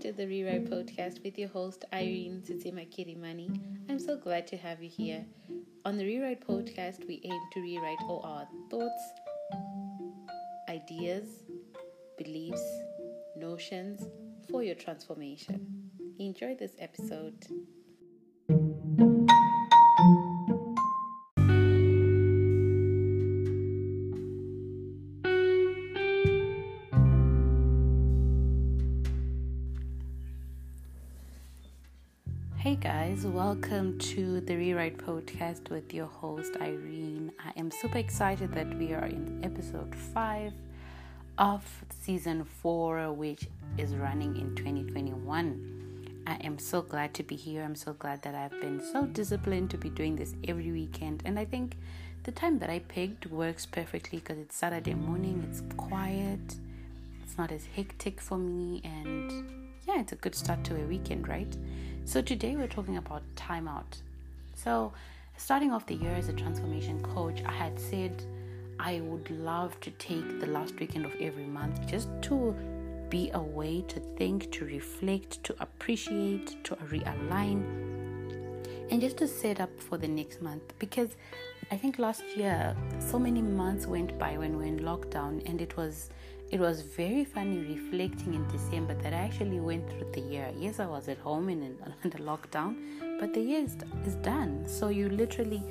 to the Rewrite Podcast with your host Irene Tsitsima Kirimani. I'm so glad to have you here. On the Rewrite Podcast, we aim to rewrite all our thoughts, ideas, beliefs, notions for your transformation. Enjoy this episode. Guys, welcome to the Rewrite Podcast with your host Irene. I am super excited that we are in episode 5 of season 4, which is running in 2021. I am so glad to be here. I'm so glad that I've been so disciplined to be doing this every weekend. And I think the time that I picked works perfectly because it's Saturday morning, it's quiet, it's not as hectic for me, and yeah, it's a good start to a weekend, right? So today we're talking about timeout. So starting off the year as a transformation coach, I had said I would love to take the last weekend of every month just to be a way to think, to reflect, to appreciate, to realign, and just to set up for the next month. Because I think last year so many months went by when we were in lockdown, and it was it was very funny reflecting in December that I actually went through the year. Yes, I was at home in under lockdown, but the year is, is done. So you literally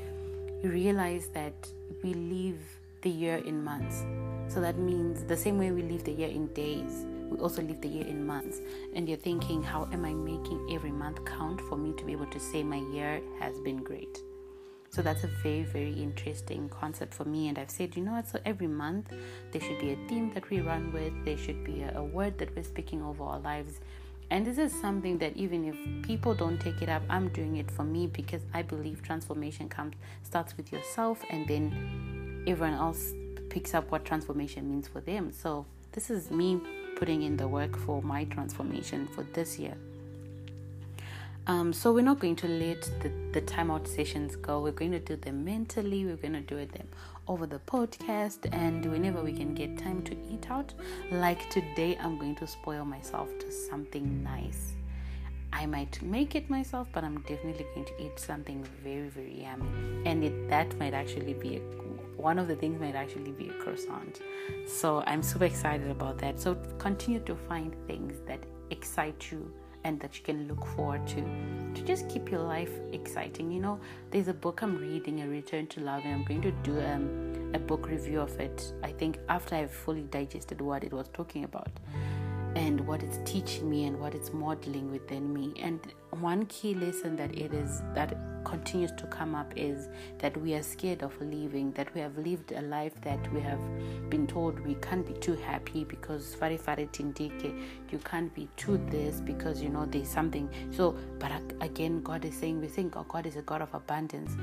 realize that we live the year in months. So that means the same way we live the year in days, we also live the year in months. And you're thinking, how am I making every month count for me to be able to say my year has been great? So that's a very, very interesting concept for me. And I've said, you know what? So every month there should be a theme that we run with, there should be a, a word that we're speaking over our lives. And this is something that even if people don't take it up, I'm doing it for me because I believe transformation comes starts with yourself and then everyone else picks up what transformation means for them. So this is me putting in the work for my transformation for this year. Um, so we're not going to let the, the timeout sessions go. We're going to do them mentally. We're going to do them over the podcast and whenever we can get time to eat out. Like today, I'm going to spoil myself to something nice. I might make it myself, but I'm definitely going to eat something very, very yummy. And it, that might actually be a, one of the things might actually be a croissant. So I'm super excited about that. So continue to find things that excite you and that you can look forward to to just keep your life exciting. You know there's a book i'm reading a return to love and i'm going to do um, a book review of it i think after i've fully digested what it was talking about and what it's teaching me and what it's modeling within me. And one key lesson that it is that continues to come up is that we are scared of leaving, that we have lived a life that we have been told we can't be too happy because fare fare tindike, you can't be too this because you know there's something. So, but again, God is saying, we think oh, God is a God of abundance.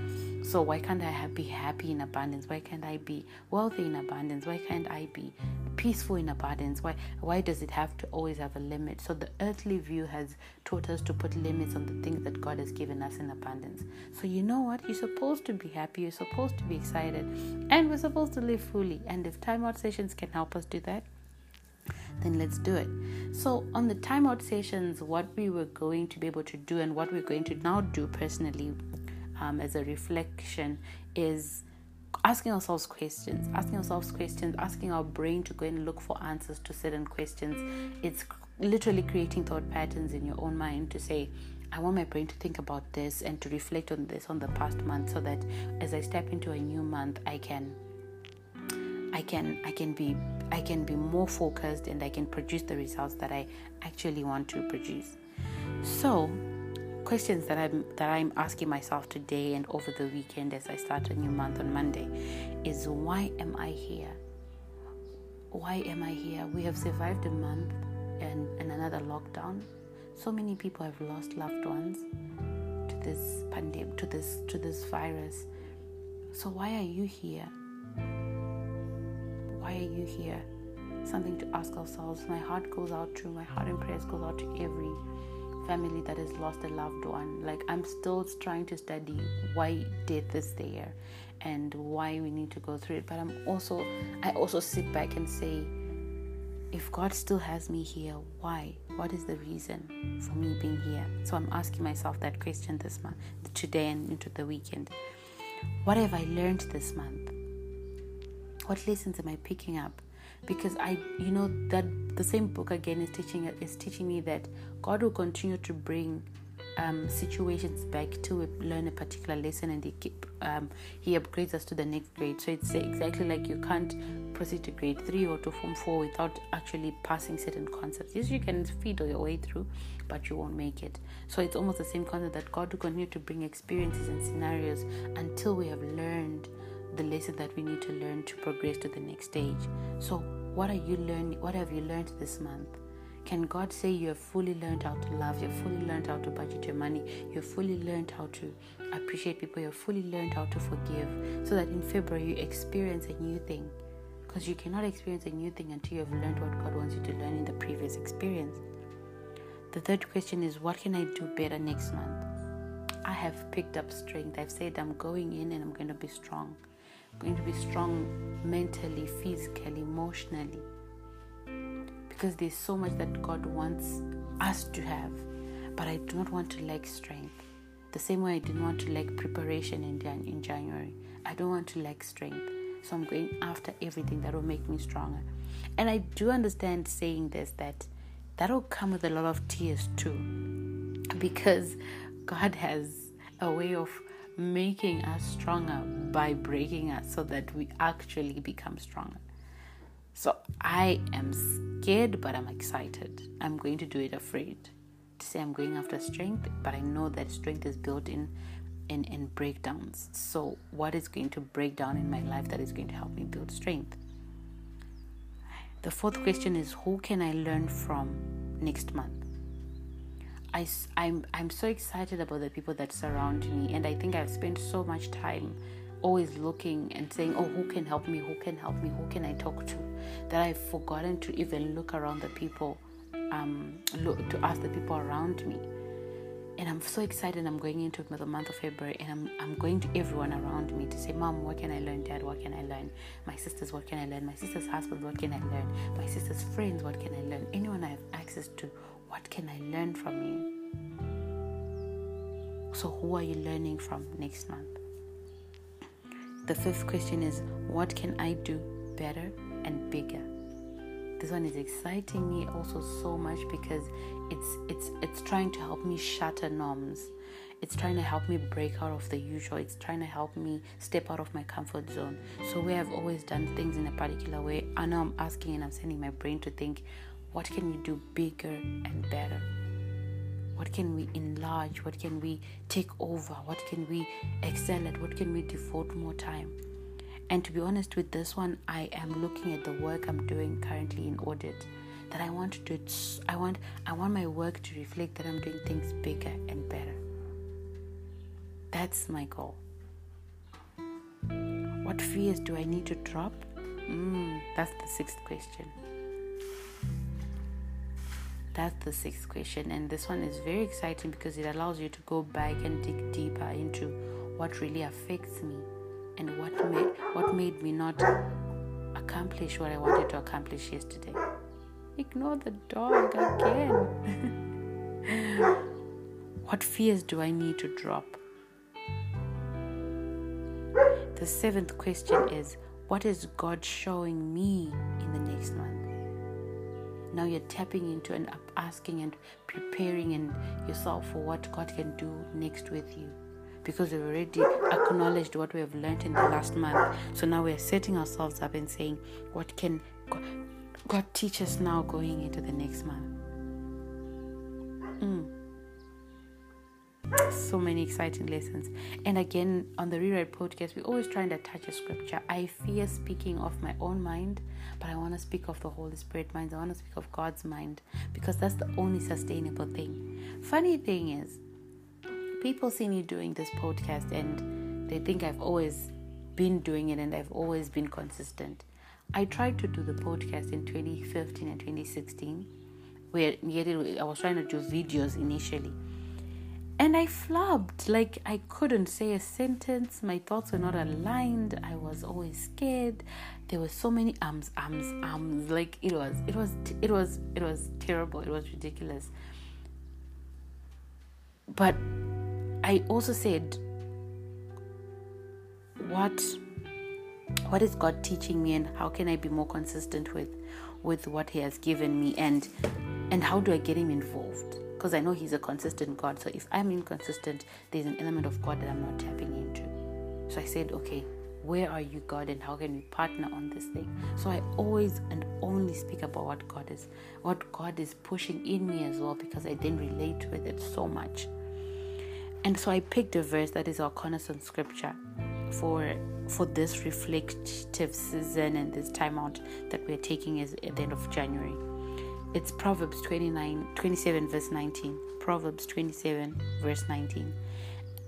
So, why can't I be happy in abundance? Why can't I be wealthy in abundance? Why can't I be peaceful in abundance? Why, why does it have to always have a limit? So, the earthly view has taught us to put limits on the things that God has given us in abundance. So, you know what? You're supposed to be happy, you're supposed to be excited, and we're supposed to live fully. And if timeout sessions can help us do that, then let's do it. So, on the timeout sessions, what we were going to be able to do and what we're going to now do personally um, as a reflection is asking ourselves questions, asking ourselves questions, asking our brain to go and look for answers to certain questions. It's literally creating thought patterns in your own mind to say, I want my brain to think about this and to reflect on this on the past month so that as I step into a new month I can I can I can be I can be more focused and I can produce the results that I actually want to produce. So questions that I'm that I'm asking myself today and over the weekend as I start a new month on Monday is why am I here? Why am I here? We have survived a month and, and another lockdown so many people have lost loved ones to this pandemic, to this to this virus. So why are you here? Why are you here? Something to ask ourselves. My heart goes out to my heart and prayers goes out to every family that has lost a loved one. Like I'm still trying to study why death is there and why we need to go through it. But I'm also I also sit back and say if God still has me here, why? What is the reason for me being here? So I'm asking myself that question this month, today and into the weekend. What have I learned this month? What lessons am I picking up? Because I, you know, that the same book again is teaching is teaching me that God will continue to bring um, situations back to learn a particular lesson and he keep um, he upgrades us to the next grade so it's exactly like you can't proceed to grade 3 or to form 4 without actually passing certain concepts. Yes you can feed your way through but you won't make it. So it's almost the same concept that god will continue to bring experiences and scenarios until we have learned the lesson that we need to learn to progress to the next stage. So what are you learning what have you learned this month? Can God say you have fully learned how to love, you've fully learned how to budget your money, you've fully learned how to appreciate people, you've fully learned how to forgive, so that in February you experience a new thing? Because you cannot experience a new thing until you have learned what God wants you to learn in the previous experience. The third question is what can I do better next month? I have picked up strength. I've said I'm going in and I'm going to be strong. I'm going to be strong mentally, physically, emotionally because there's so much that God wants us to have. But I do not want to lack strength. The same way I didn't want to lack preparation in, in January. I don't want to lack strength. So I'm going after everything that will make me stronger. And I do understand saying this that that'll come with a lot of tears too. Because God has a way of making us stronger by breaking us so that we actually become stronger. So I am scared, but I'm excited. I'm going to do it afraid. To say I'm going after strength, but I know that strength is built in in breakdowns. So what is going to break down in my life that is going to help me build strength? The fourth question is who can I learn from next month? I, I'm, I'm so excited about the people that surround me, and I think I've spent so much time always looking and saying, Oh, who can help me? Who can help me? Who can I talk to? That I've forgotten to even look around the people, um, look, to ask the people around me. And I'm so excited. I'm going into the month of February, and I'm I'm going to everyone around me to say, Mom, what can I learn? Dad, what can I learn? My sisters, what can I learn? My sister's husband, what can I learn? My sister's friends, what can I learn? Anyone I have access to, what can I learn from you? So, who are you learning from next month? The fifth question is what can I do better and bigger? This one is exciting me also so much because it's it's it's trying to help me shatter norms. It's trying to help me break out of the usual. It's trying to help me step out of my comfort zone. So where I've always done things in a particular way, I know I'm asking and I'm sending my brain to think, what can we do bigger and better? What can we enlarge? What can we take over? What can we excel at? What can we devote more time? And to be honest with this one, I am looking at the work I'm doing currently in audit. That I want to do it, I want I want my work to reflect that I'm doing things bigger and better. That's my goal. What fears do I need to drop? Mm, that's the sixth question. That's the sixth question, and this one is very exciting because it allows you to go back and dig deeper into what really affects me and what made what made me not accomplish what I wanted to accomplish yesterday. Ignore the dog again. what fears do I need to drop? The seventh question is what is God showing me in the next month? Now you're tapping into and asking and preparing and yourself for what God can do next with you. Because we've already acknowledged what we have learned in the last month. So now we're setting ourselves up and saying, What can God, teach us now going into the next month? Mm so many exciting lessons. And again, on the Rewrite podcast, we always try and attach a scripture. I fear speaking of my own mind, but I want to speak of the Holy Spirit mind. I want to speak of God's mind because that's the only sustainable thing. Funny thing is, people see me doing this podcast and they think I've always been doing it and I've always been consistent. I tried to do the podcast in 2015 and 2016, where I was trying to do videos initially and I flubbed. Like I couldn't say a sentence. My thoughts were not aligned. I was always scared. There were so many ums, ums, ums. Like it was, it was, it was, it was terrible. It was ridiculous. But I also said, what, what is God teaching me, and how can I be more consistent with, with what He has given me, and, and how do I get Him involved? because I know He's a consistent God. So if I'm inconsistent, there's an element of God that I'm not tapping into. So I said, okay, where are you, God, and how can we partner on this thing? So I always and only speak about what God is, what God is pushing in me as well, because I then relate with it so much. And so I picked a verse that is our cornerstone scripture for for this reflective season and this time out that we're taking is at the end of January. It's Proverbs 29, 27, verse 19. Proverbs 27, verse 19.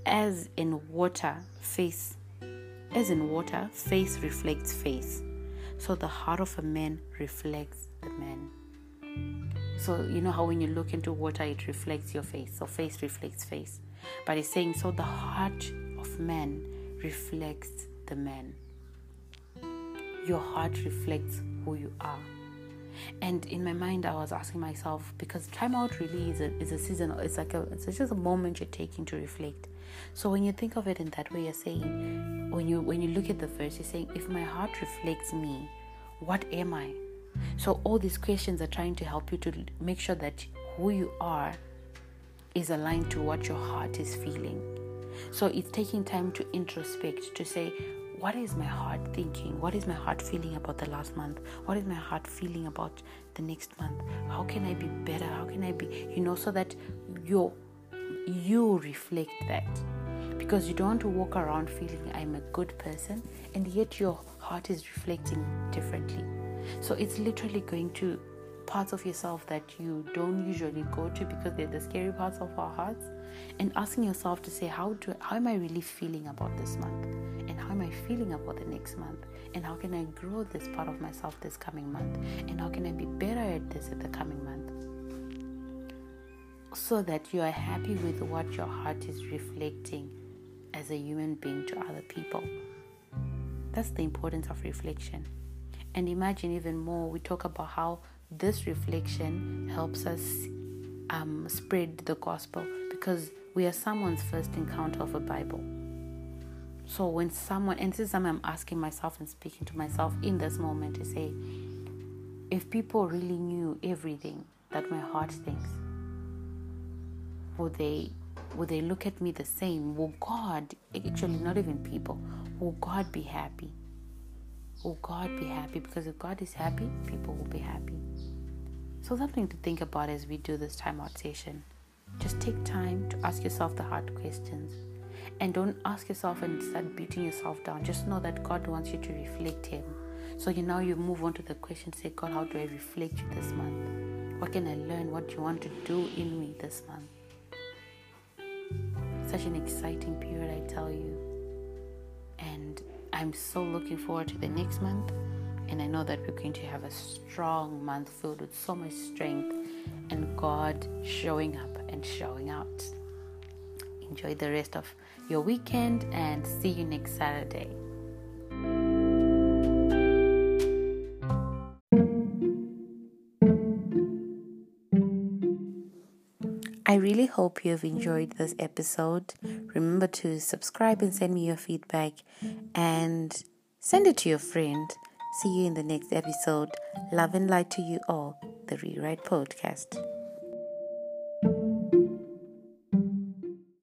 As in water, face, as in water, face reflects face. So the heart of a man reflects the man. So you know how when you look into water, it reflects your face. So face reflects face. But it's saying, so the heart of man reflects the man. Your heart reflects who you are. And in my mind, I was asking myself because timeout really is a, is a season. It's like a it's just a moment you're taking to reflect. So when you think of it in that way, you're saying when you when you look at the verse, you're saying if my heart reflects me, what am I? So all these questions are trying to help you to make sure that who you are is aligned to what your heart is feeling. So it's taking time to introspect to say, what is my heart thinking? What is my heart feeling about the last month? What is my heart feeling about the next month? How can I be better? How can I be, you know, so that you you reflect that. Because you don't want to walk around feeling I'm a good person and yet your heart is reflecting differently. So it's literally going to parts of yourself that you don't usually go to because they're the scary parts of our hearts and asking yourself to say how do how am I really feeling about this month? And how am I feeling about the next month? And how can I grow this part of myself this coming month? And how can I be better at this at the coming month? So that you are happy with what your heart is reflecting as a human being to other people. That's the importance of reflection. And imagine even more we talk about how this reflection helps us um, spread the gospel because we are someone's first encounter of a Bible. So when someone, and this is something I'm asking myself and speaking to myself in this moment to say, if people really knew everything that my heart thinks, would they would they look at me the same? Will God actually not even people, will God be happy? Will God be happy? Because if God is happy, people will be happy. So something to think about as we do this time out session. Just take time to ask yourself the hard questions. And don't ask yourself and start beating yourself down. Just know that God wants you to reflect Him. So you now you move on to the question say, God, how do I reflect you this month? What can I learn? What do you want to do in me this month? Such an exciting period, I tell you. And I'm so looking forward to the next month. And I know that we're going to have a strong month filled with so much strength and God showing up and showing out. Enjoy the rest of your weekend and see you next Saturday. I really hope you have enjoyed this episode. Remember to subscribe and send me your feedback and send it to your friend. See you in the next episode. Love and light to you all, the Rewrite Podcast.